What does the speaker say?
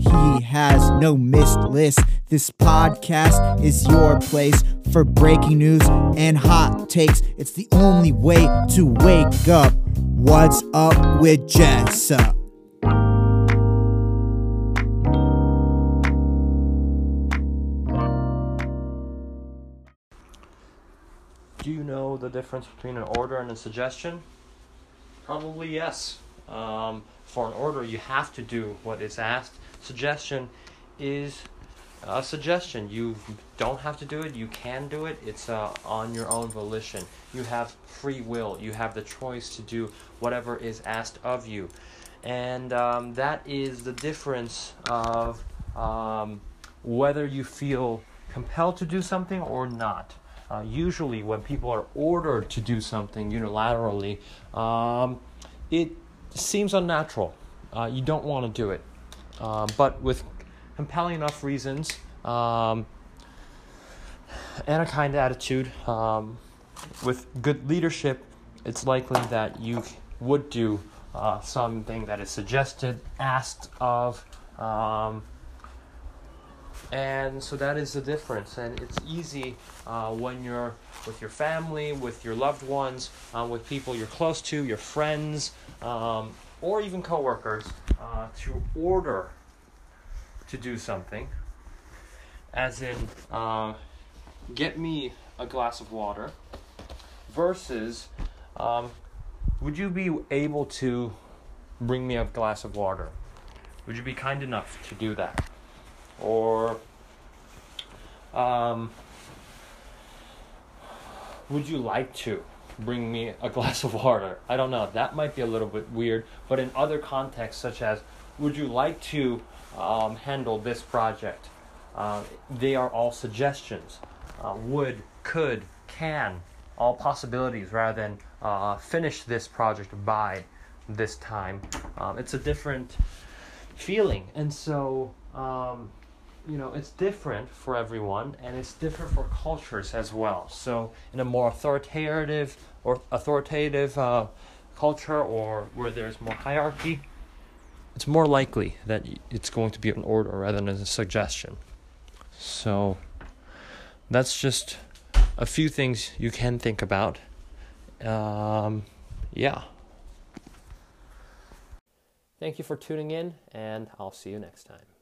He has no missed list. This podcast is your place for breaking news and hot takes. It's the only way to wake up. What's up with Jessup? Do you know the difference between an order and a suggestion? Probably yes. Um, for an order, you have to do what is asked. Suggestion is a suggestion. You don't have to do it. You can do it. It's uh, on your own volition. You have free will. You have the choice to do whatever is asked of you, and um, that is the difference of um, whether you feel compelled to do something or not. Uh, usually, when people are ordered to do something unilaterally, um, it seems unnatural. Uh, you don't want to do it. Um, but with compelling enough reasons um, and a kind attitude, um, with good leadership, it's likely that you would do uh, something that is suggested, asked of, um, and so that is the difference. And it's easy uh, when you're with your family, with your loved ones, uh, with people you're close to, your friends, um, or even coworkers, uh, to order to do something. As in, uh, get me a glass of water, versus, um, would you be able to bring me a glass of water? Would you be kind enough to do that? Or um, would you like to bring me a glass of water? I don't know. That might be a little bit weird, but in other contexts, such as would you like to um, handle this project? Uh, they are all suggestions. Uh, would, could, can, all possibilities rather than uh, finish this project by this time. Um, it's a different feeling. And so, um, you know, it's different for everyone and it's different for cultures as well. So, in a more authoritative or authoritative uh, culture or where there's more hierarchy, it's more likely that it's going to be an order rather than a suggestion. So, that's just a few things you can think about. Um, yeah. Thank you for tuning in, and I'll see you next time.